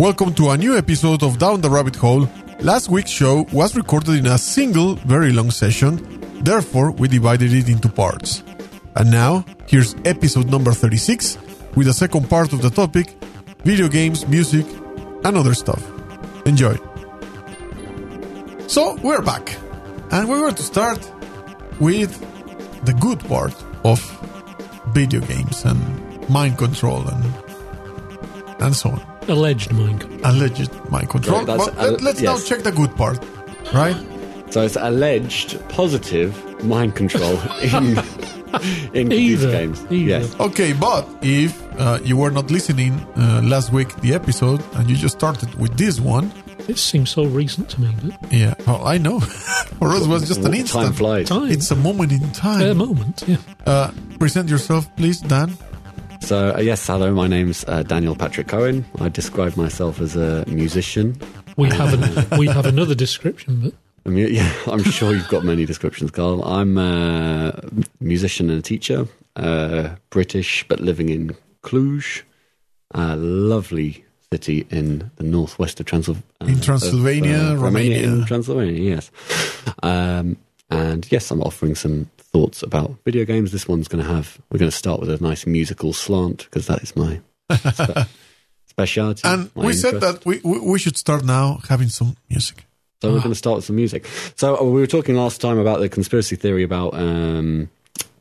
Welcome to a new episode of Down the Rabbit Hole. Last week's show was recorded in a single, very long session, therefore, we divided it into parts. And now, here's episode number 36 with the second part of the topic video games, music, and other stuff. Enjoy. So, we're back, and we're going to start with the good part of video games and mind control and and so on. Alleged mind control. Alleged mind control. Right, that's but let, al- us now check the good part, right? So it's alleged positive mind control in in computer Either, games. either. Yes. Okay, but if uh, you were not listening uh, last week, the episode, and you just started with this one, It seems so recent to me, but yeah, well, I know. For us, it was just an Time instant. flies. time. It's a moment in at a moment, yeah. Uh, present yourself, please, Dan. So uh, yes, hello. My name's uh, Daniel Patrick Cohen. I describe myself as a musician. We have an, we have another description, but I mean, yeah, I'm sure you've got many descriptions, Carl. I'm a musician and a teacher, uh, British, but living in Cluj, a lovely city in the northwest of, Transylv- uh, In Transylvania, of, Romania. In Transylvania, yes. Um, and yes, I'm offering some thoughts about video games. This one's going to have, we're going to start with a nice musical slant because that is my spe- speciality. And my we said that we, we we should start now having some music. So we're going to start with some music. So uh, we were talking last time about the conspiracy theory about um,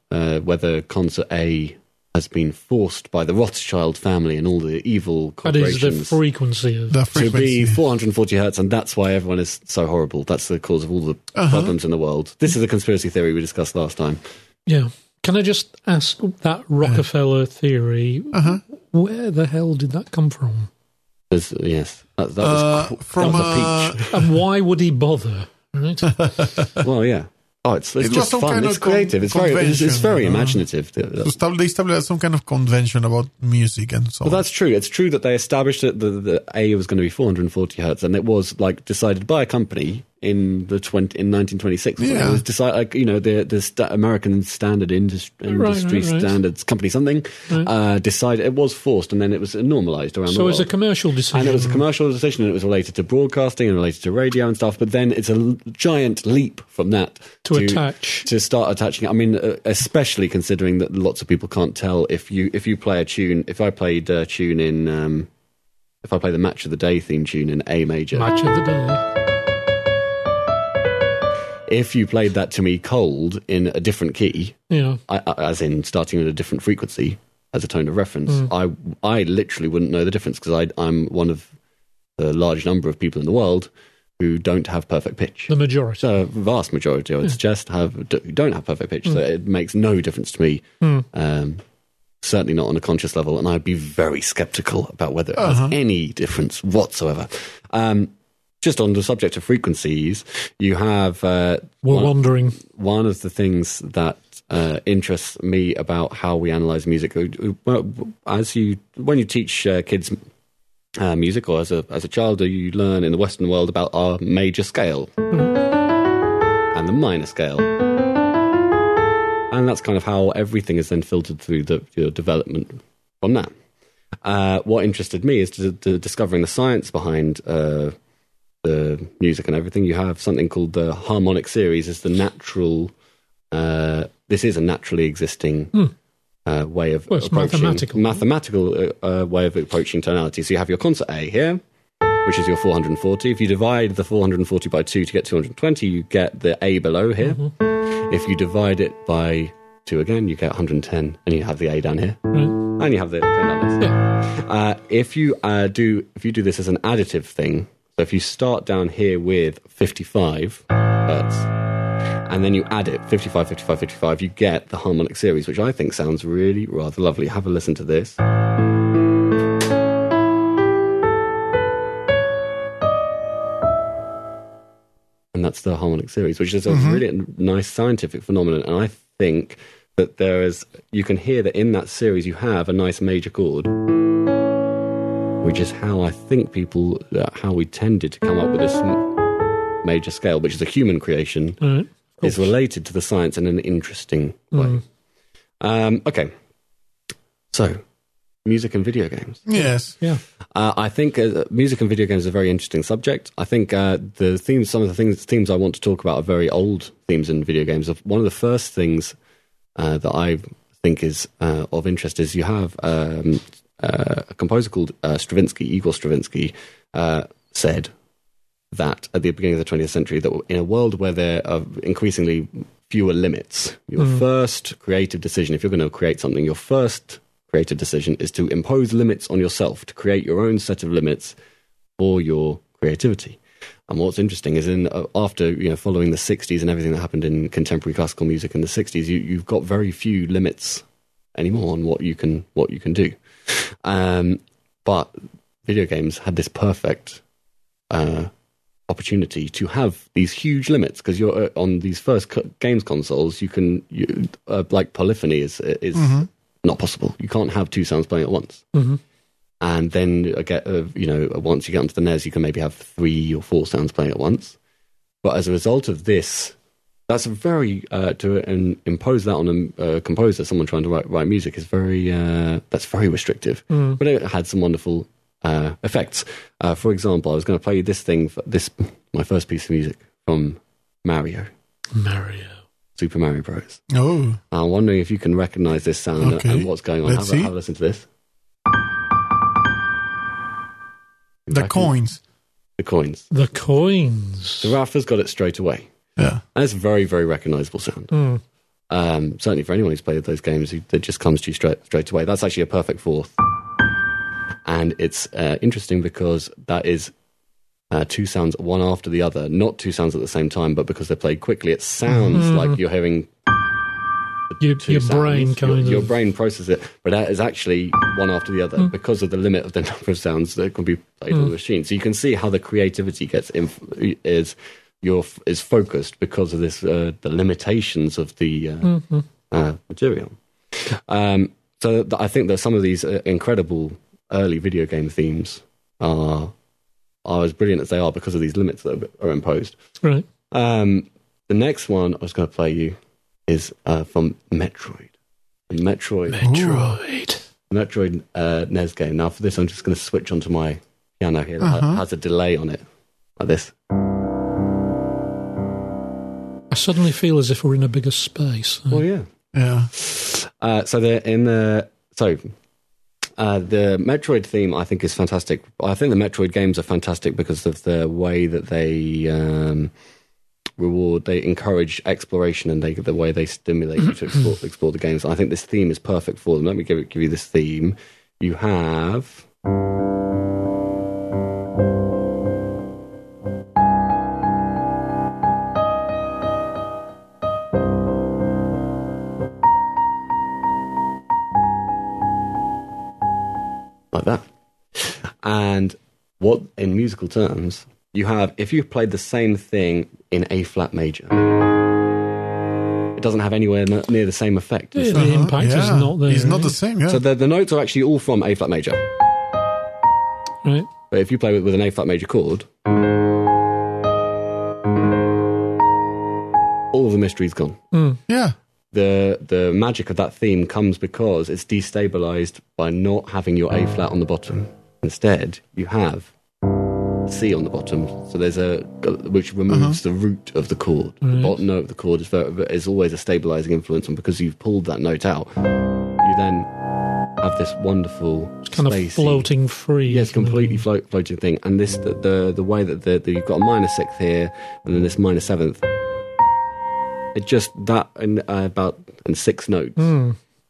uh, whether concert A has been forced by the Rothschild family and all the evil corporations. that is the corporations frequency of. The to be 440 hertz, and that's why everyone is so horrible. That's the cause of all the Uh-huh. problems in the world. This is a conspiracy theory we discussed last time. Yeah. Can I just ask that Rockefeller theory? Uh-huh. Where the hell did that come from? There's, yes, that, that was, Uh, qu- from that was And why would he bother? Right? well, yeah. Oh, it's, it's It was just some fun. kind It's of creative. It's very, it's, it's very uh, imaginative. to they established some kind of convention about music and so Well, on. that's true. It's true that they established that the, the A was going to be 440 hertz, and it was like decided by a company in the 20, in 1926. Yeah. It was decided, like you know, the the sta- American Standard Industry, Right, industry right, right. Standards Company something uh, decided it was forced, and then it was normalized around the so world. it's a commercial decision. and it was a commercial decision, and it was related to broadcasting and related to radio and stuff. But then it's a l- giant leap from that To attach. to start attaching. I mean, uh, especially considering that lots of people can't tell if you if you play a tune. If I played a tune in, um, if I play the Match of the Day theme tune in A major, Match of the day. If you played that to me cold in a different key, Yeah. I, as in starting at a different frequency as a tone of reference, Hmm. I I literally wouldn't know the difference because I'm one of the large number of people in the world who don't have perfect pitch. The majority. A vast majority, I would suggest, have don't have perfect pitch. Hmm. So it makes no difference to me. Um, certainly not on a conscious level, and I'd be very skeptical about whether it Uh-huh. has any difference whatsoever. Um, just on the subject of frequencies, you have uh, We're one, wondering. one of the things that uh, interests me about how we analyze music. uh, well, As you when you teach uh, kids uh, music, or as a as a child, you learn in the Western world about our major scale and the minor scale. And that's kind of how everything is then filtered through the your development from that. Uh, what interested me is to, to discovering the science behind uh, the music and everything. You have something called the harmonic series. Is the natural. Uh, this is a naturally existing uh, way of Hmm. Well, approaching mathematical. mathematical uh, uh, way of approaching tonality. So you have your concert A here, which is your 440. If you divide the 440 by 2 to get 220, you get the A below here. Mm-hmm. If you divide it by 2 again, you get 110, and you have the A down here. Right. And you have the going down this. Yeah. Uh, if you uh, do if you do this as an additive thing, so if you start down here with 55 hertz, and then you add it 55, 55, 55, you get the harmonic series, which I think sounds really rather lovely. Have a listen to this. And that's the harmonic series, which is a mm-hmm. really nice scientific phenomenon. And I think that there is, you can hear that in that series you have a nice major chord which is how I think people, uh, how we tended to come up with this major scale, which is a human creation, Right. is related to the science in an interesting way. Um, okay, so music and video games. Yes. Yeah. Uh, I think uh, music and video games is a very interesting subject. I think uh, the themes, some of the things, themes I want to talk about are very old themes in video games. One of the first things uh, that I think is uh, of interest is you have um, uh, a composer called uh, Stravinsky, Igor Stravinsky, uh, said that at the beginning of the 20th century, that in a world where there are increasingly fewer limits, your first creative decision, if you're going to create something, your first creative decision is to impose limits on yourself, to create your own set of limits for your creativity. And what's interesting is in uh, after you know following the 60s and everything that happened in contemporary classical music in the 60s, you, you've got very few limits anymore on what you can what you can do. Um, but video games had this perfect uh, opportunity to have these huge limits because you're uh, on these first co- games consoles. You can you, uh, like polyphony is is not possible. You can't have two sounds playing at once. And then uh, get uh, you know once you get onto the NES, you can maybe have three or four sounds playing at once. But as a result of this, that's a very uh, to impose that on a uh, composer, someone trying to write, write music is very uh, that's very restrictive. But it had some wonderful uh, effects. Uh, for example, I was going to play you this thing, for this my first piece of music from Mario, Mario. Super Mario Bros. Oh. I'm wondering if you can recognize this sound Okay. and what's going on. Let's have, a, have a listen to this. The coins. The coins. The coins. The Rafa's got it straight away. Yeah. And it's a very, very recognizable sound. Mm. Um, certainly for anyone who's played those games, it just comes to you straight, straight away. That's actually a perfect fourth. And it's uh, interesting because that is uh, two sounds one after the other, not two sounds at the same time, but because they're played quickly, it sounds like you're hearing Your, your sounds. brain kind your, of. your brain processes it, but that is actually one after the other because of the limit of the number of sounds that can be played on the machine. So you can see how the creativity gets inf- is your is focused because of this uh, the limitations of the uh, uh, material. Um, so th- I think that some of these uh, incredible early video game themes are are as brilliant as they are because of these limits that are imposed. Right. Um, the next one I was going to play you is uh, from Metroid. The Metroid, Metroid. Metroid uh, NES game. Now, for this, I'm just going to switch onto my piano here that Uh-huh. has a delay on it, like this. I suddenly feel as if we're in a bigger space. Oh yeah. Yeah. Uh, so they're in the so uh, the Metroid theme I think is fantastic. I think the Metroid games are fantastic because of the way that they um, reward, they encourage exploration, and they the way they stimulate you to explore, explore the games. I think this theme is perfect for them. Let me give, give you this theme. You have. Like that. And what, in musical terms, you have, if you played the same thing in A flat major, it doesn't have anywhere n- near the same effect. Yeah, the impact is Uh-huh. Yeah. not there. It's not the same, yeah. So the, the notes are actually all from A flat major. Right. But if you play with, with an A flat major chord, all of the mystery's gone. yeah. The the magic of that theme comes because it's destabilized by not having your A flat on the bottom. Instead, you have C on the bottom. So there's a which removes uh-huh. the root of the chord. The bottom note of the chord is very, is always a stabilizing influence, and because you've pulled that note out, you then have this wonderful Kind of floating free. Yes, completely float, floating thing. And this, the the, the way that the, the, you've got a minor sixth here, and then this minor seventh. It just that in uh, about in six notes,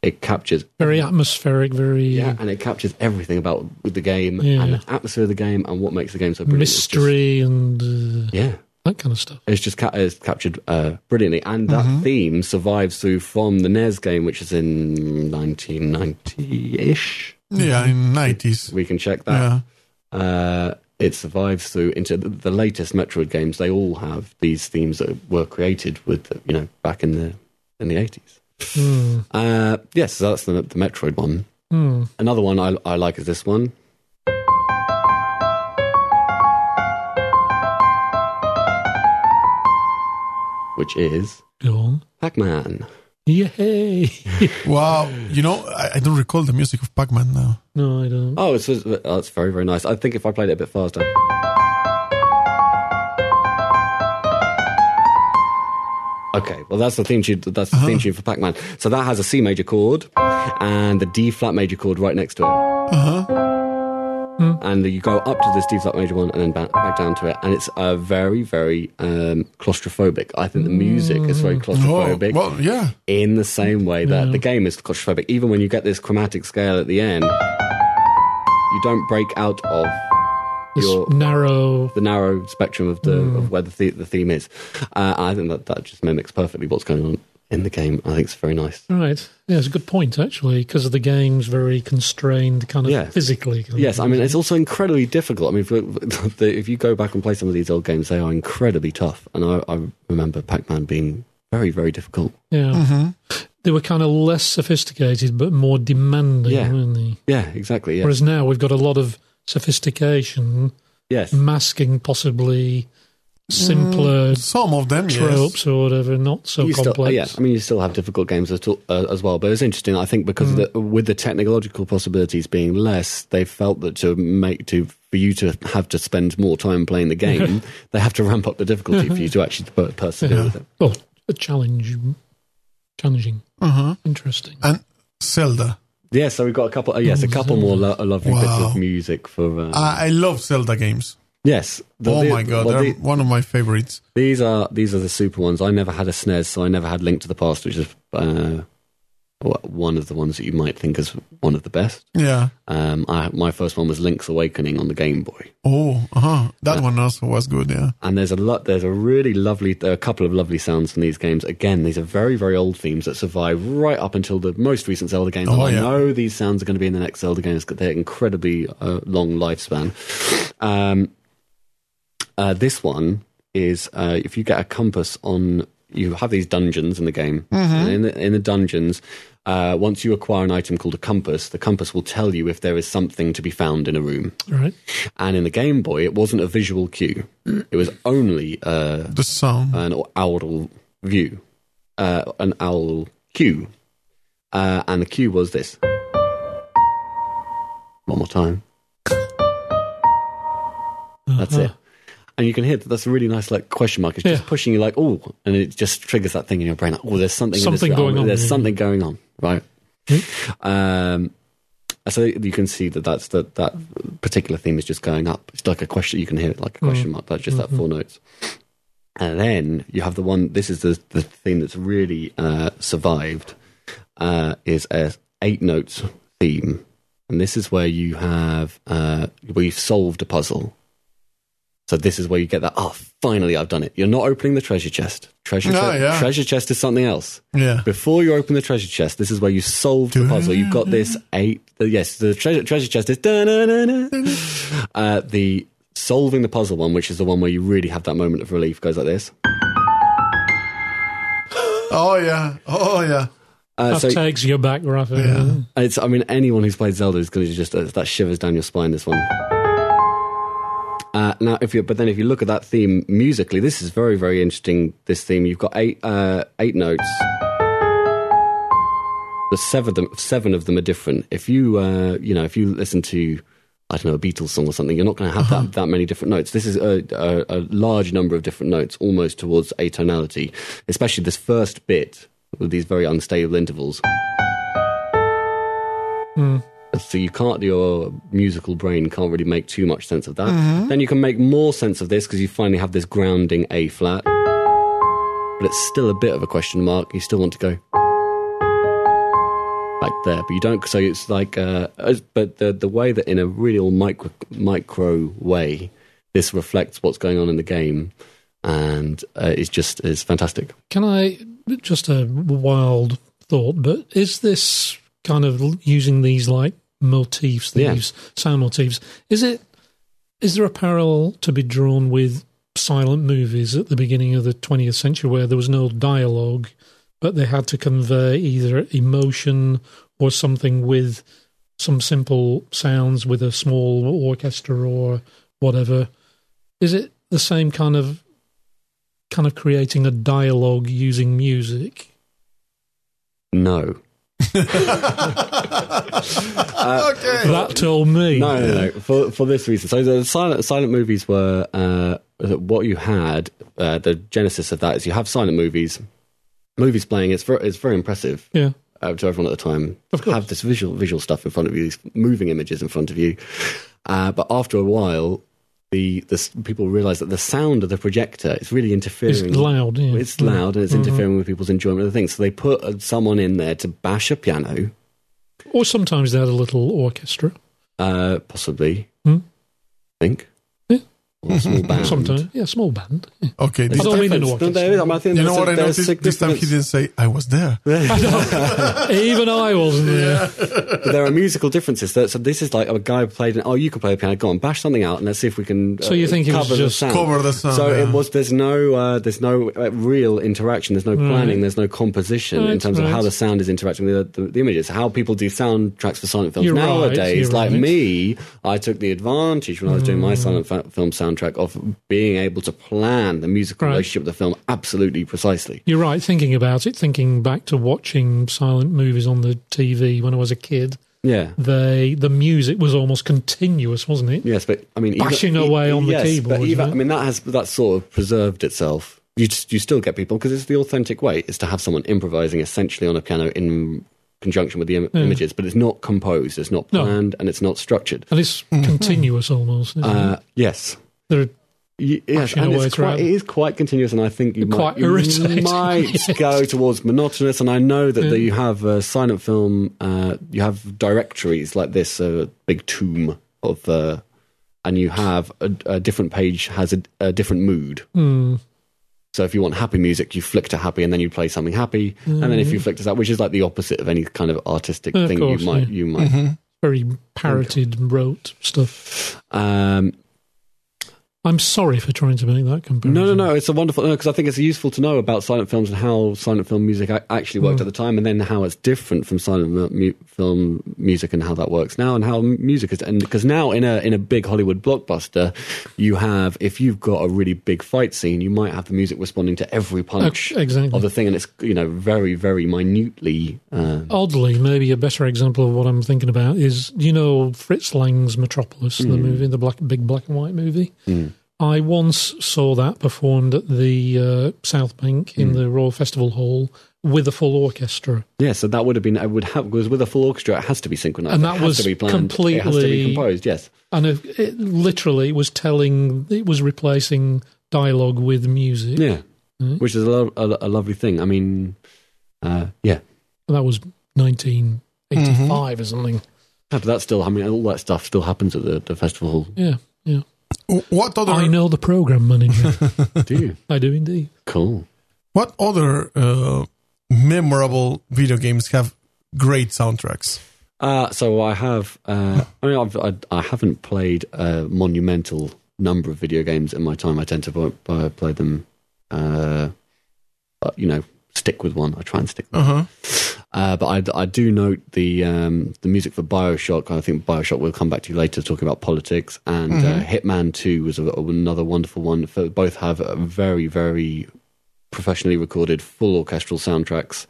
it captures Very atmospheric, very yeah, and it captures everything about the game Yeah. and the atmosphere of the game and what makes the game so brilliant. It's just- mystery and uh, yeah, that kind of stuff. it's just ca- it's captured uh, brilliantly, and that theme survives through from the NES game, which is in 1990-ish. Yeah, in 90s. We can check that. Yeah. It survives through into the, the latest Metroid games. They all have these themes that were created with you know back in the in the eighties. Uh, yes, so that's the, the Metroid one. Another one I, I like is this one. Which is. Pac Man. Yay! Wow. You know, I, I don't recall the music of Pac Man now. no, I don't. Oh, it's, it's oh, it's very very nice. I think if I played it a bit faster. Okay, well that's the theme tune. That's the theme tune for Pac-Man. So that has a C major chord and the D flat major chord right next to it. Uh huh. And you go up to this D flat major one and then back, back down to it, and it's uh, very, very um, claustrophobic. I think the music is very Oh, claustrophobic well, yeah. in the same way that Yeah. the game is claustrophobic. Even when you get this chromatic scale at the end, you don't break out of This your narrow. the narrow spectrum of the of where the, the the theme is. Uh, I think that that just mimics perfectly what's going on in the game. I think it's very nice. Right. Yeah, it's a good point, actually, because the game's very constrained, kind of Yeah. physically. kind of Yes, I mean it's also incredibly difficult. I mean, if, if you go back and play some of these old games, they are incredibly tough. And I, I remember Pac-Man being very, very difficult. Yeah. Mm-hmm. They were kind of less sophisticated, but more demanding, Yeah. weren't they? Yeah, exactly. Yeah. Whereas now we've got a lot of sophistication yes. masking possibly simpler Some of them, yes. tropes or whatever, not so You still, complex. yeah, I mean, you still have difficult games as, to- uh, as well, but it's interesting. I think because of Mm. the, with the technological possibilities being less, they felt that to make to for you to have to spend more time playing the game, they have to ramp up the difficulty for you to actually per- persevere Yeah. with it. Well, a challenge. Challenging. Uh-huh. Interesting. And Zelda. Yeah, so we've got a couple. Uh, yes, a couple more lo- lovely bits of music for. Uh, I, I love Zelda games. Yes. the- oh my god, well, they're the- one of my favorites. these are these are the super ones. I never had a SNES, so I never had Link to the Past, which is uh, one of the ones that you might think is one of the best. Yeah. Um, I, my first one was Link's Awakening on the Game Boy, Oh, uh-huh. That one also was good, yeah. and there's a lot. There's a really lovely, there are a couple of lovely sounds from these games. Again, these are very, very old themes that survive right up until the most recent Zelda games. Oh, and yeah. I know these sounds are going to be in the next Zelda games because they're incredibly uh, long lifespan. Um, uh, this one is uh, if you get a compass on, you have these dungeons in the game. And in the, in the dungeons, uh, once you acquire an item called a compass, the compass will tell you if there is something to be found in a room. Right. And in the Game Boy, it wasn't a visual cue; it was only uh, The sound. an owl view, uh, an owl cue, uh, and the cue was this. One more time. That's Uh-huh. it. And you can hear that that's a really nice like question mark. It's just Yeah. pushing you like, oh, and it just triggers that thing in your brain. Like, oh, there's something, Something going on There's here. something going on, right? Um, so you can see that that's that that particular theme is just going up. It's like a question. You can hear it like a question mark. That's just that four notes. And then you have the one. This is the the theme that's really uh, survived. Uh, is a eight notes theme, and this is where you have uh, where you've solved a puzzle. So this is where you get that. Oh, finally, I've done it. You're not opening the treasure chest. Treasure, Ah, che- yeah. treasure chest is something else. Yeah. Before you open the treasure chest, this is where you solve the puzzle. You've got this eight. Uh, yes, the treasure treasure chest is. Uh, the solving the puzzle one, which is the one where you really have that moment of relief, goes like this. Oh, yeah. Oh, yeah. Uh, That so takes you back, Rafa. Yeah. it's. I mean, anyone who's played Zelda is going to just uh, that shivers down your spine. This one. Uh, now, if you but then if you look at that theme musically, this is very very interesting. This theme, you've got eight uh, eight notes. The seven of them, seven of them are different. If you uh, you know if you listen to I don't know a Beatles song or something, you're not going to have that, that many different notes. This is a, a, a large number of different notes, almost towards atonality. Especially this first bit with these very unstable intervals. So you can't, your musical brain can't really make too much sense of that. Then you can make more sense of this because you finally have this grounding A flat. But it's still a bit of a question mark. You still want to go back there, but you don't. So it's like, uh, but the the way that in a real micro micro way, this reflects what's going on in the game, and uh, is just is fantastic. Can I just a wild thought, but is this kind of using these like motifs, Yeah. these sound motifs? Is it is there a parallel to be drawn with silent movies at the beginning of the 20th century where there was no dialogue, but they had to convey either emotion or something with some simple sounds with a small orchestra or whatever? Is it the same kind of kind of creating a dialogue using music? No. okay. That told me. No, no, no. For for this reason, so the silent silent movies were uh, what you had. Uh, the genesis of that is you have silent movies, movies playing. It's very, it's very impressive Yeah. uh, to everyone at the time. Of course. have this visual visual stuff in front of you, these moving images in front of you. Uh, but after a while, the the people realize that the sound of the projector is really interfering. It's loud. Yeah. It's loud and it's interfering with people's enjoyment of the thing. So they put uh, someone in there to bash a piano, Or sometimes they had a little orchestra. uh, possibly. Hmm. I think. Yeah. Or a small band. Sometimes, yeah, small band. Yeah. Okay. This time, mean an No, orchestra. there is- I mean, you know what a- I there's noticed? This time he didn't say, I was there. Even I wasn't there. But there are musical differences. So so this is like a guy played. An, oh, you can play a piano. Go on, bash something out, and let's see if we can. uh, So you think it was cover the just- sound. Cover the sound, So yeah. it was. There's no. Uh, there's no uh, real interaction. There's no planning. There's no composition in Right, terms of how the sound is interacting with the, the, the images. How people do soundtracks for silent films You're nowadays. you're like right. me, I took the advantage when I was doing my silent fa- film soundtrack of being able to plan the musical Right. relationship of the film absolutely precisely. You're right. Thinking about it, thinking back to watching silent movies on the TV when I was a kid, Yeah. they the music was almost continuous, wasn't it? Yes, but I mean, Bashing even, away on the keyboard, But even. I mean, that has that sort of preserved itself. You just, you still get people because it's the authentic way is to have someone improvising essentially on a piano in conjunction with the Im- images, but it's not composed, it's not No. planned, and it's not structured. And it's continuous almost. Isn't Uh, it? yes. There are Yes, and it's quite, it is quite continuous, and I think you Quite might, you might yes. go towards monotonous. And I know that, that you have uh, silent film, uh, you have directories like this, a big tomb of, uh, and you have a, a different page has a, a different mood. hmm, So if you want happy music, you flick to happy, and then you play something happy. And then if you flick to that, which is like the opposite of any kind of artistic Of thing course, you might yeah. you might. very parroted, rote stuff. Um, I'm sorry for trying to make that comparison. No, no, no. It's a wonderful because I think it's useful to know about silent films and how silent film music actually worked hmm. at the time, and then how it's different from silent mu- film music and how that works now, and how music is. And because now in a in a big Hollywood blockbuster, you have if you've got a really big fight scene, you might have the music responding to every punch exactly. of the thing, and it's you know very very minutely. Uh, Oddly, maybe a better example of what I'm thinking about is you know Fritz Lang's Metropolis, the hmm. movie, the black big black and white movie. Hmm. I once saw that performed at the uh, South Bank in the Royal Festival Hall with a full orchestra, yeah, so that would have been it would have because with a full orchestra, it has to be synchronized, And it that has was to be planned, it has to be completely- composed. Yes, and it, it literally was telling it was replacing dialogue with music. yeah, which is a, lo- a, a lovely thing. I mean, uh, yeah. That was 1985 or something. Yeah, but that's still. I mean, all that stuff still happens at the, the festival. Yeah. What other I know the program manager. Do you? I do indeed. Cool. what other uh, memorable video games have great soundtracks? Uh, so I have. Uh, I mean, I've, I, I haven't played a monumental number of video games in my time. I tend to bu- bu- play them. Uh, but, you know, stick with one. I try and stick. With Uh one. huh. Uh, but I, I do note the um, the music for Bioshock. I think Bioshock We'll come back to you later talking about politics. And uh, Hitman Two was a, another wonderful one. For, both have a very very professionally recorded full orchestral soundtracks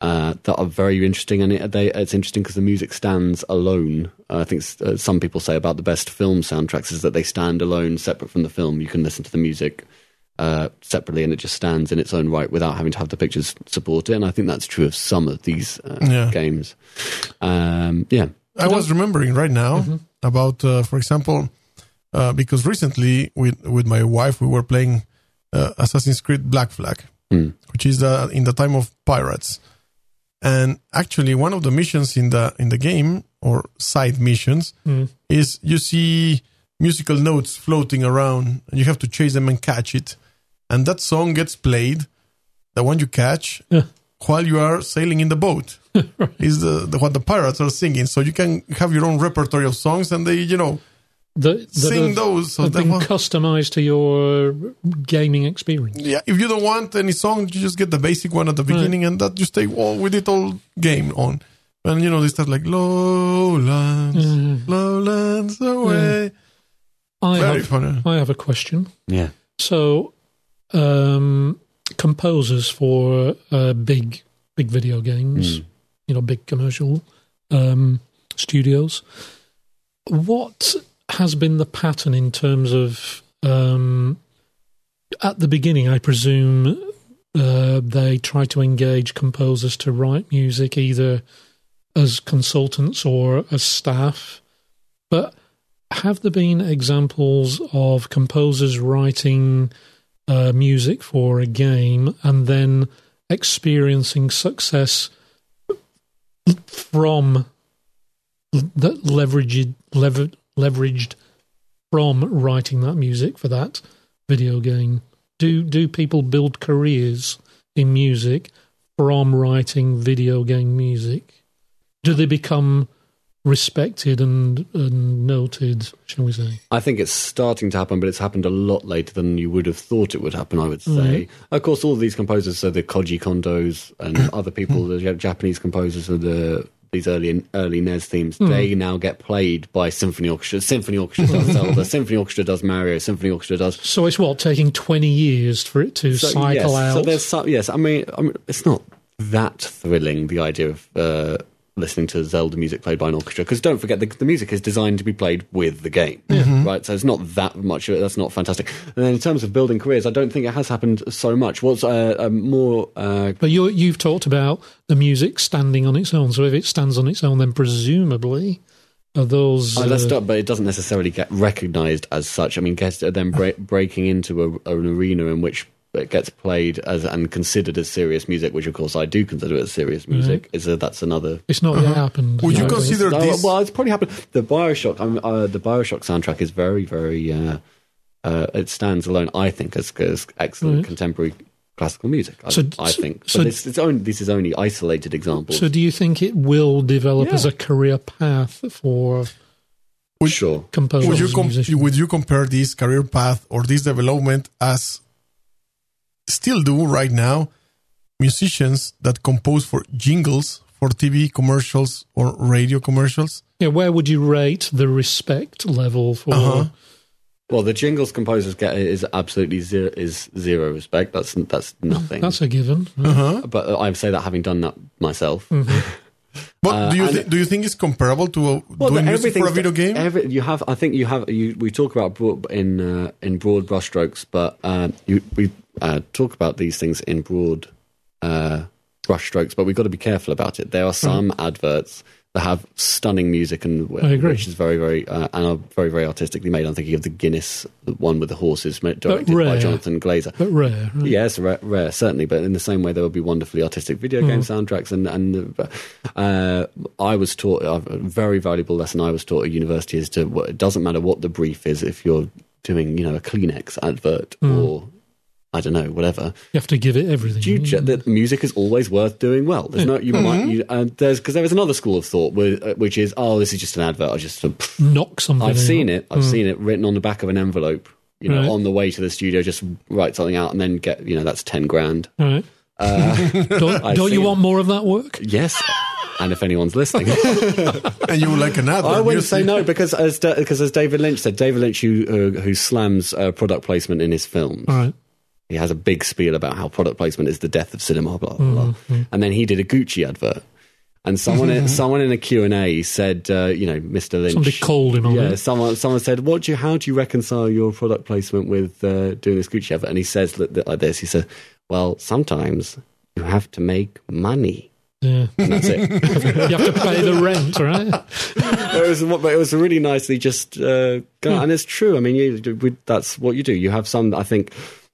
uh, that are very interesting. And it, they, it's interesting because the music stands alone. Uh, I think s- uh, some people say about the best film soundtracks is that they stand alone, separate from the film. You can listen to the music uh, separately, and it just stands in its own right without having to have the pictures support it. And I think that's true of some of these uh, Yeah. games. Um, yeah. I was remembering right now about, uh, for example, uh, because recently with with my wife we were playing uh, Assassin's Creed Black Flag, Mm. which is the, in the time of pirates, and actually one of the missions in the in the game or side missions is you see musical notes floating around and you have to chase them and catch it, and that song gets played, the one you catch Yeah. while you are sailing in the boat is the, the what the pirates are singing. So you can have your own repertory of songs, and they, you know, That, that sing have, those. So have that been one- customized to your gaming experience. yeah, if you don't want any song, you just get the basic one at the beginning, and that you stay all with it all game on. And you know they start like lowlands, Mm. lowlands away. I Very have, funny. I have a question. Yeah. So, um, composers for uh, big big video games, you know, big commercial um, studios. What has been the pattern in terms of um, at the beginning? I presume uh, they try to engage composers to write music either as consultants or as staff. But have there been examples of composers writing uh, music for a game and then experiencing success from that leveraged lever, leveraged from writing that music for that video game? Do do people build careers in music from writing video game music? Do they become respected and, and noted, shall we say? I think it's starting to happen, but it's happened a lot later than you would have thought it would happen, I would say. Of course, all of these composers, so the Koji Kondos and other people, the Japanese composers of the these early early NES themes, they now get played by symphony orchestras. Symphony orchestra does Zelda, symphony orchestra does Mario, symphony orchestra does So it's what taking twenty years for it to So, cycle yes, out. So there's some, yes, I mean, I mean, it's not that thrilling the idea of uh, listening to Zelda music played by an orchestra because don't forget the, the music is designed to be played with the game, right? So it's not that much. of it. That's not fantastic. And then in terms of building careers, I don't think it has happened so much. What's uh, uh, more uh, but you you've talked about the music standing on its own. So if it stands on its own, then presumably are those Oh, that's uh, not, but it doesn't necessarily get recognised as such. I mean, gets then break, breaking into a, an arena in which it gets played as and considered as serious music, which of course I do consider it as serious music. Is a, that's another. it's not yet happened. Would you No, consider this? well, it's probably happened. The Bioshock, um, uh, the Bioshock soundtrack is very, very. Uh, uh, it stands alone, I think, as, as excellent Right. contemporary classical music. I, So- I think. so- but it's, it's only, this is only isolated examples. So do you think it will develop Yeah. as a career path for Would- sure. composers? Would you, com- would you compare this career path or this development as still do right now musicians that compose for jingles for TV commercials or radio commercials? yeah, where would you rate the respect level for? Uh-huh. Well, the jingles composers get is absolutely zero, is zero respect. That's that's nothing. That's a given. Uh-huh. but I say that having done that myself. But Uh, do you thi- do you think it's comparable to uh, Well, doing music for a video game? Every, you have, I think you have. You, we talk about broad, in uh, in broad brushstrokes, but uh, you, we uh, talk about these things in broad uh, brushstrokes. But we've got to be careful about it. There are some adverts that have stunning music and I agree. which is very, very uh, and are very, very artistically made. I'm thinking of the Guinness one with the horses, directed by. Jonathan Glazer. but rare. right? Yes, rare, rare, certainly. But in the same way, there will be wonderfully artistic video game soundtracks. And and uh, I was taught a very valuable lesson. I was taught at university is to what- it doesn't matter what the brief is. If you're doing, you know, a Kleenex advert or I don't know, whatever. You have to give it everything. Do you check that music is always worth doing well? There's no, you might, you, uh, there's because there is another school of thought where, uh, which is, oh, this is just an advert. I just, uh, pff, knock something. I've out. seen it. I've seen it written on the back of an envelope. You know, Right. on the way to the studio, just write something out and then get, you know, that's ten grand. All right. don't don't you seen want more of that work? Yes. And if anyone's listening, and you would like another? I wouldn't music? say no because as because as David Lynch said, David Lynch who uh, who slams uh, product placement in his films. All right. He has a big spiel about how product placement is the death of cinema, blah blah. blah. And then he did a Gucci advert, and someone in, someone in a Q and A said, uh, you know, Mr. Lynch. Somebody called him on yeah, it. someone someone said, "What do you? How do you reconcile your product placement with uh, doing this Gucci advert?" And he says li- like this. He said, "Well, sometimes you have to make money." Yeah. And that's it. You have to pay the rent, right? it was, but it was really nicely just, uh, go- and it's true. I mean, you, we, that's what you do. You have some. I think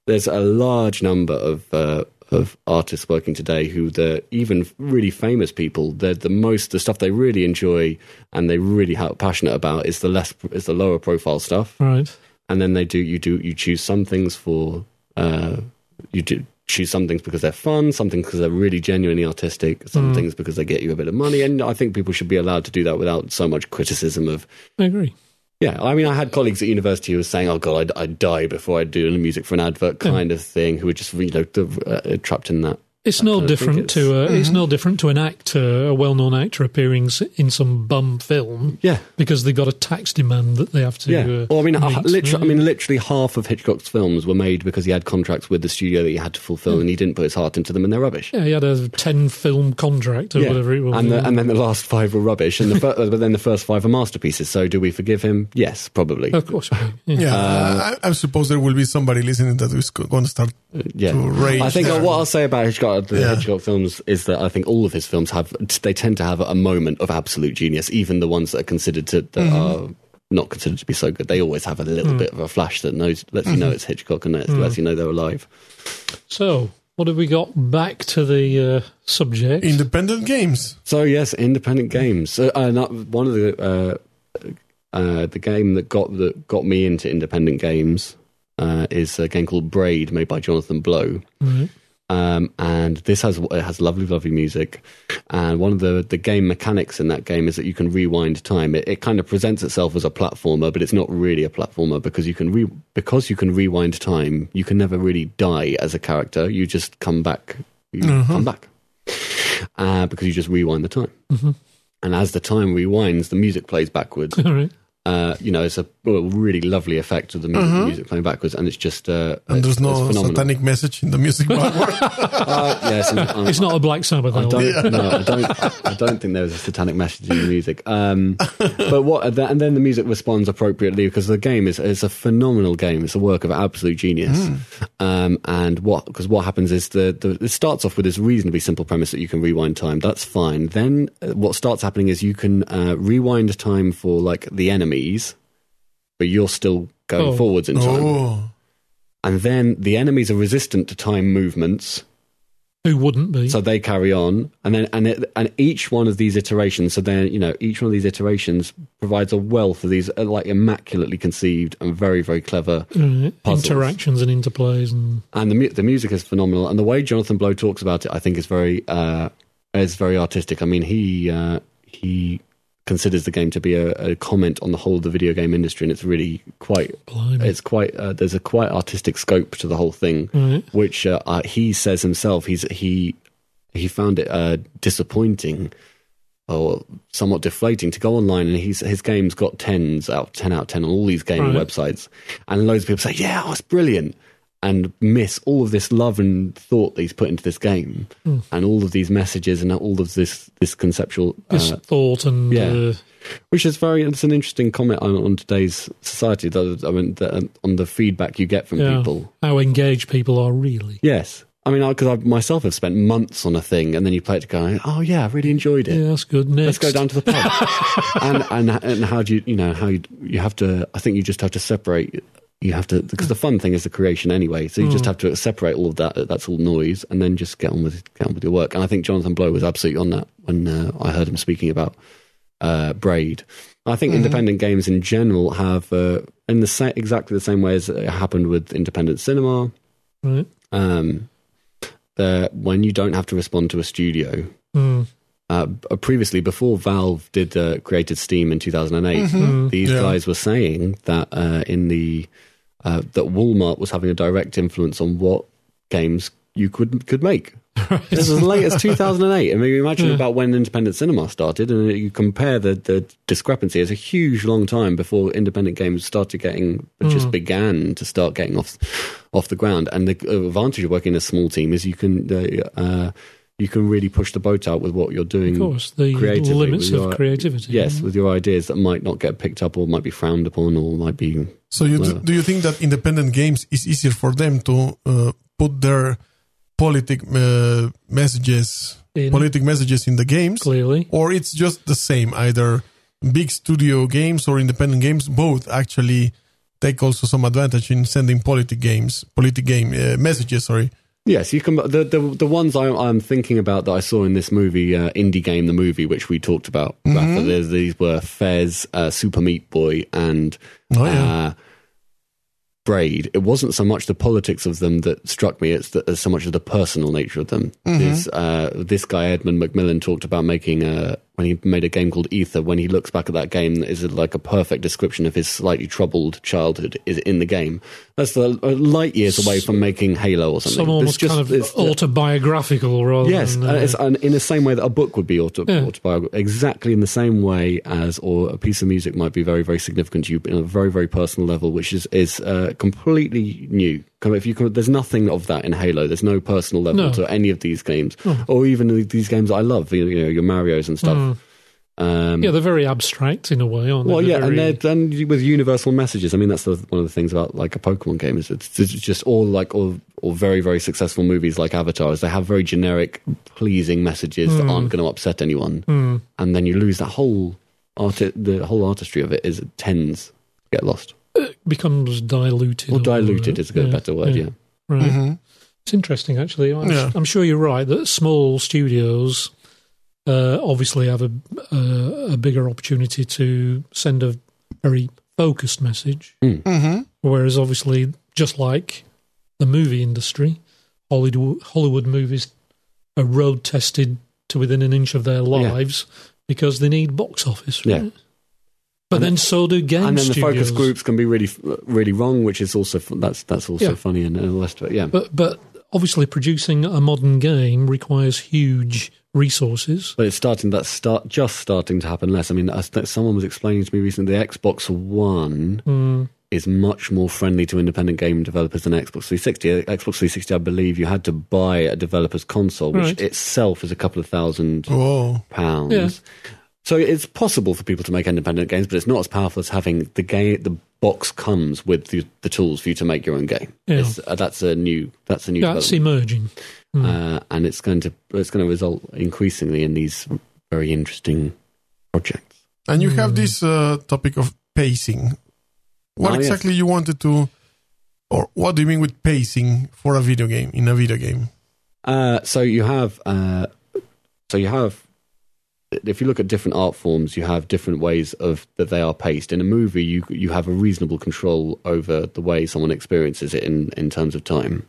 there's a large number of uh, of artists working today who the even really famous people. The the most the stuff they really enjoy and they really ha passionate about is the less is the lower profile stuff. Right. And then they do you do you choose some things for uh, you do choose some things because they're fun, some things because they're really genuinely artistic, some things because they get you a bit of money. And I think people should be allowed to do that without so much criticism of. I agree. Yeah, I mean, I had colleagues at university who were saying, "Oh God, I'd, I'd die before I'd do a music for an advert," kind of thing. Who were just you know uh, trapped in that. It's no kinda think different Mm-hmm. to it's no different to an actor, a well-known actor appearing in some bum film Yeah. because they got a tax demand that they have to. Yeah. Uh, well, I mean, meet. literally, I mean, literally half of Hitchcock's films were made because he had contracts with the studio that he had to fulfill, and he didn't put his heart into them, and they're rubbish. yeah, he had a ten-film contract or Yeah. whatever it was. and, the, and then the last five were rubbish, and the fir- but then the first five are masterpieces. So, do we forgive him? Yes, probably. of course, we yeah. Yeah, I, I suppose there will be somebody listening that is going to start. yeah, to rage I think there. what I'll say about Hitchcock, the Yeah. Hitchcock films, is that I think all of his films have they tend to have a moment of absolute genius, even the ones that are considered to that Mm-hmm. are not considered to be so good. They always have a little Mm. bit of a flash that knows lets you Mm-hmm. know it's Hitchcock and lets, lets you know they're alive. So, what have we got back to the uh, subject? Independent games. So yes, independent games. So, uh, not, one of the uh, uh, the game that got that got me into independent games uh, is a game called Braid, made by Jonathan Blow. Right. Um, and this has it has lovely, lovely music. And one of the, the game mechanics in that game is that you can rewind time. It, it kind of presents itself as a platformer, but it's not really a platformer because you can re, because you can rewind time. You can never really die as a character. You just come back. You come back uh, because you just rewind the time. And as the time rewinds, the music plays backwards. All right. Uh, you know, it's a really lovely effect of the music, music playing backwards, and it's just uh, And there's no satanic message in the music backward. Uh, yes, and, um, It's not a Black Sabbath I don't, no, I don't. I don't think there was a satanic message in the music. Um, but what? And then the music responds appropriately because the game is is a phenomenal game. It's a work of absolute genius. Um, and what? Because what happens is the, the it starts off with this reasonably simple premise that you can rewind time. That's fine. Then uh, what starts happening is you can uh, rewind time for like the enemies, but you're still going Oh. forwards in time. oh, And then the enemies are resistant to time movements. Who wouldn't be? So they carry on, and then and it, and each one of these iterations. So then you know each one of these iterations provides a wealth of these uh, like immaculately conceived and very very clever. Right. puzzles. interactions and interplays and And the mu- the music is phenomenal, and the way Jonathan Blow talks about it, I think is very uh, is very artistic. I mean, he uh, he considers the game to be a, a comment on the whole of the video game industry, and it's really quite blimey. it's quite uh, there's a quite artistic scope to the whole thing Right. which uh, uh, he says himself he's he he found it uh, disappointing or somewhat deflating to go online and he's his game's got tens out 10 out of 10 on all these gaming Right. websites and loads of people say yeah oh, it's brilliant and miss all of this love and thought that he's put into this game Hmm. and all of these messages and all of this this conceptual This uh, thought and yeah. uh, which is very it's an interesting comment on, on today's society that, I mean the, on the feedback you get from yeah, people how engaged people are really. Yes. I mean, because I, myself have spent months on a thing, and then you play it to go, oh yeah, I really enjoyed it. Yeah, that's good. Next. Let's go down to the pub. and and and how do you you know how you you have to? I think you just have to separate. You have to because the fun thing is the creation anyway. So you just have to separate all of that. That's all noise, and then just get on with get on with your work. And I think Jonathan Blow was absolutely on that when uh, I heard him speaking about uh, Braid. I think independent games in general have uh, in the sa- exactly the same way as it happened with independent cinema Right. um, the, when you don't have to respond to a studio. Mm. Uh, previously, before Valve did uh, created Steam in 2008, Mm. these Yeah. guys were saying that uh, in the uh, that Walmart was having a direct influence on what games you could could make. This is as late as 2008. I mean, you imagine Yeah. about when independent cinema started, and you compare the, the discrepancy. It's a huge long time before independent games started getting, just began to start getting off off the ground. And the advantage of working in a small team is you can uh, uh, you can really push the boat out with what you're doing. Of course, the limits with of creativity. Yes, with your ideas that might not get picked up or might be frowned upon or might be so you Well. do you think that independent games is easier for them to uh, put their politic uh, messages, In. politic messages in the games, clearly. or it's just the same? Either big studio games or independent games, both actually take also some advantage in sending politic games, politic game uh, messages. Sorry. Yes, you can. The the, the ones I, I'm thinking about that I saw in this movie, uh, Indie Game, the movie, which we talked about. Rafa, these were Fez, uh, Super Meat Boy, and Oh yeah. uh, Braid. It wasn't so much the politics of them that struck me; it's the, so much of the personal nature of them. This uh, this guy Edmund McMillen talked about making a when he made a game called Aether. When he looks back at that game, is like a perfect description of his slightly troubled childhood is in the game. That's the, uh, light years away from making Halo or something. Some almost It's kind of it's- autobiographical rather Yes, than. and in the same way that a book would be auto, Yeah. autobiographical, exactly in the same way as, or a piece of music might be very, very significant to you in a very, very personal level, which is is uh, completely new. If you can, there's nothing of that in Halo. There's no personal level No. to any of these games, or even these games I love. You know, your Mario's and stuff. Mm. Um, yeah, they're very abstract in a way, aren't they? well, They're yeah, and very- they're done with universal messages. I mean, that's the, one of the things about like a Pokemon game is it's, it's just all like all or very very successful movies like Avatar is they have very generic, pleasing messages that mm. aren't going to upset anyone, mm. and then you lose that whole art. The whole artistry of it is it tends to get lost becomes diluted. or diluted is a good yeah, better word. Yeah. Right. It's interesting, actually. I'm, Yeah. I'm sure you're right that small studios uh, obviously have a, a, a bigger opportunity to send a very focused message, Mm-hmm. whereas obviously, just like the movie industry, Hollywood, Hollywood movies are road tested to within an inch of their lives because they need box office. Yeah. Right? But then so do game And then the studios. focus groups can be really, really wrong, which is also that's that's also Yeah. funny and, and the rest of it. Yeah, But but obviously, producing a modern game requires huge resources. But it's starting. That's start just starting to happen less. I mean, I, th- someone was explaining to me recently the Xbox One Mm, is much more friendly to independent game developers than Xbox 360. Xbox 360, I believe, you had to buy a developer's console, which Right. itself is a couple of thousand Whoa. pounds. Yeah. So it's possible for people to make independent games, but it's not as powerful as having the game. The box comes with the, the tools for you to make your own game. Yeah. Uh, that's a new. That's a new. That's development emerging. uh, and it's going to it's going to result increasingly in these very interesting projects. And you have this uh, topic of pacing. What yes. exactly you wanted to, or what do you mean with pacing for a video game in a video game? Uh, so you have uh, so you have if you look at different art forms, you have different ways of that they are paced. In a movie, you you have a reasonable control over the way someone experiences it in in terms of time.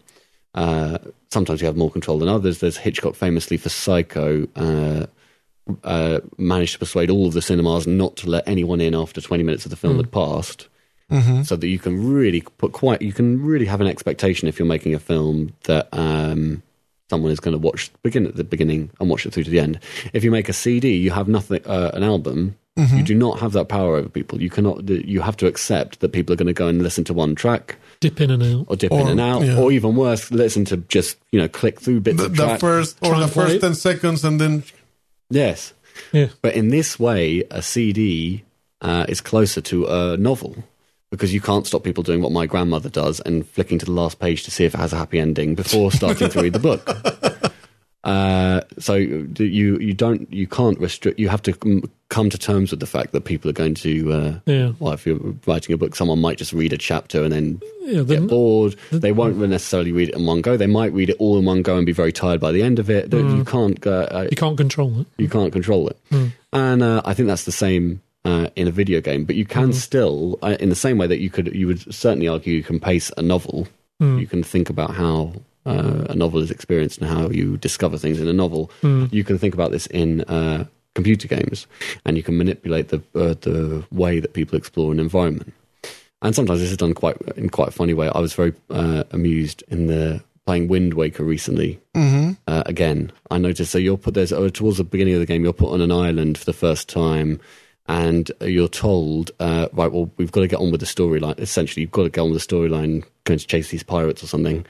Uh, sometimes you have more control than others. There's Hitchcock famously for Psycho. Uh, uh, managed to persuade all of the cinemas not to let anyone in after 20 minutes of the film had passed. Mm-hmm. so that you can really put quite you can really have an expectation if you're making a film that um, someone is going to watch begin at the beginning and watch it through to the end. If you make a CD, you have nothing uh, an album. You do not have that power over people. You cannot. You have to accept that people are going to go and listen to one track Dip in and out. or dip in and out, yeah. or even worse, listen to just you know click through bits The, of the first or the first it. ten seconds, and then yes, Yeah. But in this way, a CD uh, is closer to a novel because you can't stop people doing what my grandmother does and flicking to the last page to see if it has a happy ending before starting to read the book. Uh, so you you don't you can't restrict. You have to come to terms with the fact that people are going to. Uh, Yeah. well, if you're writing a book, someone might just read a chapter and then Yeah. get bored. They won't necessarily read it in one go. They might read it all in one go and be very tired by the end of it. You can't go. Uh, you can't control it. you can't control it. And uh, I think that's the same uh, in a video game. But you can still, uh, in the same way that you could, you would certainly argue you can pace a novel. You can think about how uh, a novel is experienced and how you discover things in a novel. You can think about this in uh, computer games, and you can manipulate the uh, the way that people explore an environment. And sometimes this is done quite in quite a funny way. I was very uh, amused in the playing Wind Waker recently. mm-hmm. Uh, again, I noticed. So you're put there's towards the beginning of the game. You're put on an island for the first time, and you're told, uh, right, well, we've got to get on with the storyline. Essentially, you've got to get on with the storyline, going to chase these pirates or something.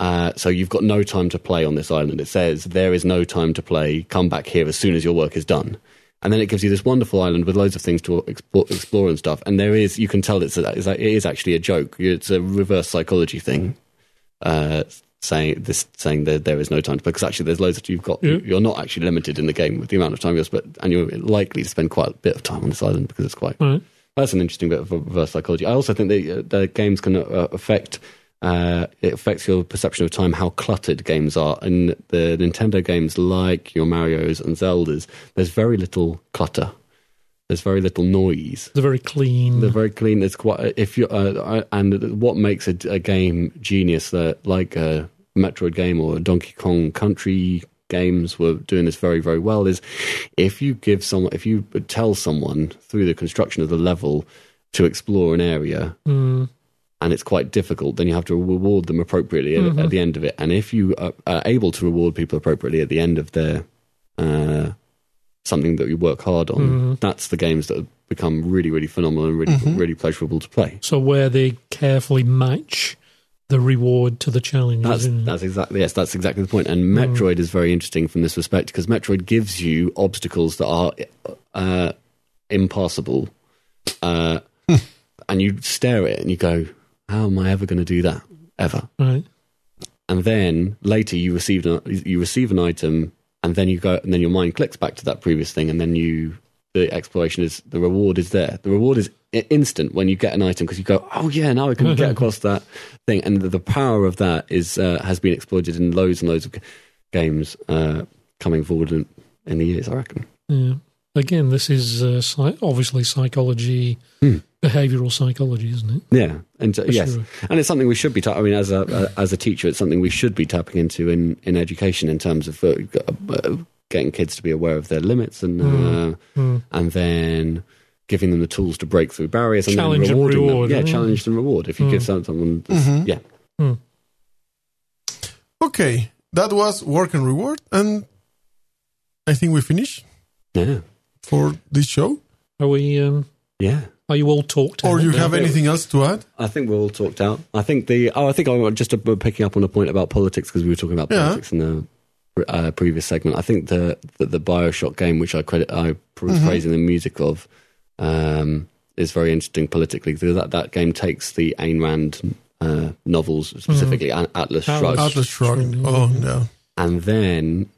Uh, so you've got no time to play on this island. It says there is no time to play. Come back here as soon as your work is done. And then it gives you this wonderful island with loads of things to explore, explore and stuff. And there is, you can tell it's, a, it's a, it is actually a joke. It's a reverse psychology thing uh, saying this saying that there is no time to play because actually there's loads that you've got Yeah. you're not actually limited in the game with the amount of time you're spent and you're likely to spend quite a bit of time on this island because it's quite Right. that's an interesting bit of reverse psychology. I also think that the games can uh, affect uh, it affects your perception of time how cluttered games are. In the Nintendo games, like your Mario's and Zeldas, there's very little clutter. There's very little noise. They're very clean. They're very clean. It's quite if you uh, and what makes a, a game genius, that like a Metroid game or a Donkey Kong Country games were doing this very very well is if you give someone if you tell someone through the construction of the level to explore an area Mm. and it's quite difficult, then you have to reward them appropriately at, at the end of it. And if you are, are able to reward people appropriately at the end of their uh, something that you work hard on, that's the games that have become really, really phenomenal and really, really pleasurable to play. So where they carefully match the reward to the challenge. That's that's exactly yes, that's exactly the point. And Metroid is very interesting from this respect because Metroid gives you obstacles that are uh, impassable, uh, and you stare at it and you go, "How am I ever going to do that ever?" right. and then later you receive an, you receive an item and then you go and then your mind clicks back to that previous thing and then you the exploration is the reward is there. The reward is instant when you get an item because you go oh yeah now i can get across that thing. And the, the power of that is uh, has been exploited in loads and loads of games uh, coming forward in, in the years i reckon. Yeah. Again, this is uh, psy- obviously psychology, Hmm. behavioral psychology, isn't it? Yeah, and uh, yes, sure. and it's something we should be. Ta- I mean, as a uh, as a teacher, it's something we should be tapping into in in education in terms of uh, uh, getting kids to be aware of their limits and uh, Mm. and then giving them the tools to break through barriers and Challenge then and reward, them. Yeah, mm. challenge and reward. If you give some- someone, this, Mhm. yeah, Okay, that was work and reward, and I think we finish yeah, for this show. Are we? Um, yeah. are you all talked? Or out? you have anything else to add? I think we're all talked out. I think the oh, I think I'm just picking up on a point about politics because we were talking about Yeah. politics in the uh, previous segment. I think the, the the Bioshock game, which I credit I was Mhm. praising the music of, um, is very interesting politically. Because that that game takes the Ayn Rand uh, novels, specifically An- Atlas Atlas. Shrugged, Atlas Shrugged. Oh, no. and then d-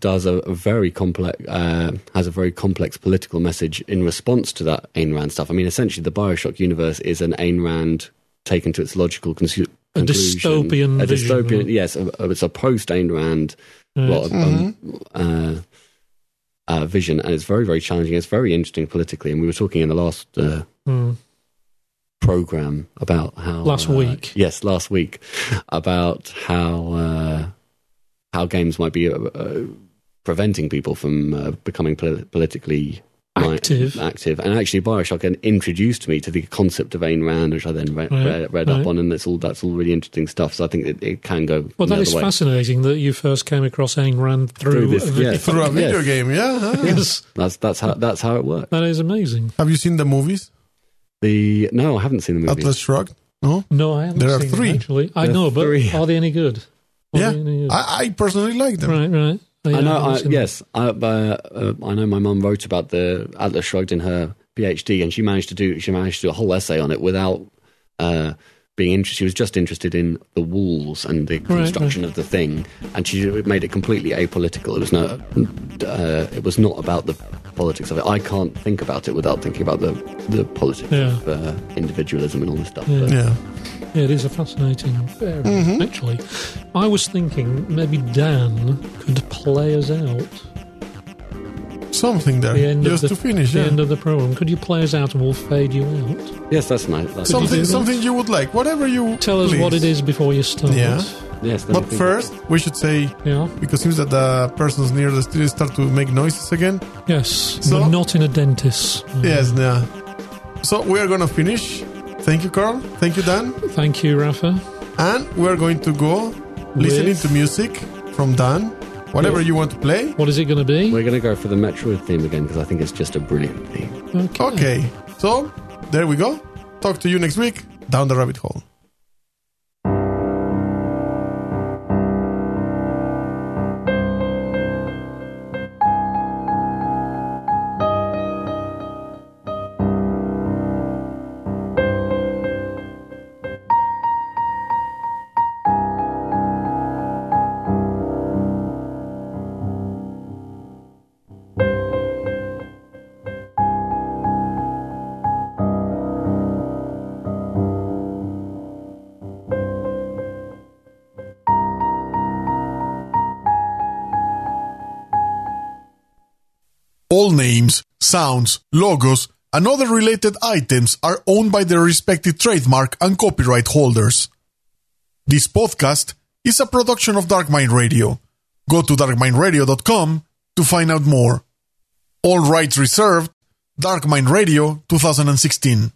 does a, a very complex uh, has a very complex political message in response to that Ayn Rand stuff. I mean, essentially, the Bioshock universe is an Ayn Rand taken to its logical consu- A dystopian a vision, dystopian. right? Yes, a, a- it's a post Ayn Rand Right. well, um, uh, uh, vision, and it's very very challenging. It's very interesting politically, and we were talking in the last. Uh, Mm. program about how Last uh, week. yes last week about how uh, how games might be uh, uh, preventing people from uh, becoming poli- politically mi- Active. active and actually Bioshock introduced me to the concept of Ayn Rand which I then read, Right, read, read right. up on and that's all that's all really interesting stuff so I think it, it can go Well, the that is way. fascinating that you first came across Ayn Rand through, Through this, a video. yeah. Through a video Yes. game, yeah. huh? Yes, that's that's how that's how it works that is amazing. Have you seen the movies? the no I haven't seen the movie Atlas Shrugged? No? No, I haven't There are seen them, three. actually. I There are know, but three. are they any good? Are Yeah. they any good? I, I personally like them. right, right. I know. I, seen yes, I, uh, uh, I know. My mum wrote about the Atlas Shrugged in her PhD, and she managed to do she managed to do a whole essay on it without uh, being interested. She was just interested in the walls and the construction of the thing, and she made it completely apolitical. It was no, uh, it was not about the politics of it. I can't think about it without thinking about the the politics Yeah. of uh, individualism and all this stuff. Yeah. But- Yeah. Yeah, it is a fascinating area, Mm-hmm. actually. I was thinking maybe Dan could play us out Something there. the end Just of the, to finish, the yeah. end of the program. Could you play us out and we'll fade you out? Yes, that's nice. That's Some- something, do that? something you would like. Whatever you Tell us what it is before you start. Yeah. yes. But think. first, we should say, Yeah. because it seems that the persons near the studio start to make noises again. Yes. So- but not in a dentist. Yes, yeah. So we are going to finish. Thank you, Carl. Thank you, Dan. Thank you, Rafa. And we're going to go listening to music from Dan. Whatever Yeah. you want to play. What is it going to be? We're going to go for the Metroid theme again because I think it's just a brilliant theme. Okay. Okay. So, there we go. Talk to you next week. Down the rabbit hole. Sounds, logos, and other related items are owned by their respective trademark and copyright holders. This podcast is a production of Dark Mind Radio. Go to darkmindradio.com to find out more. All rights reserved, Dark Mind Radio 2016.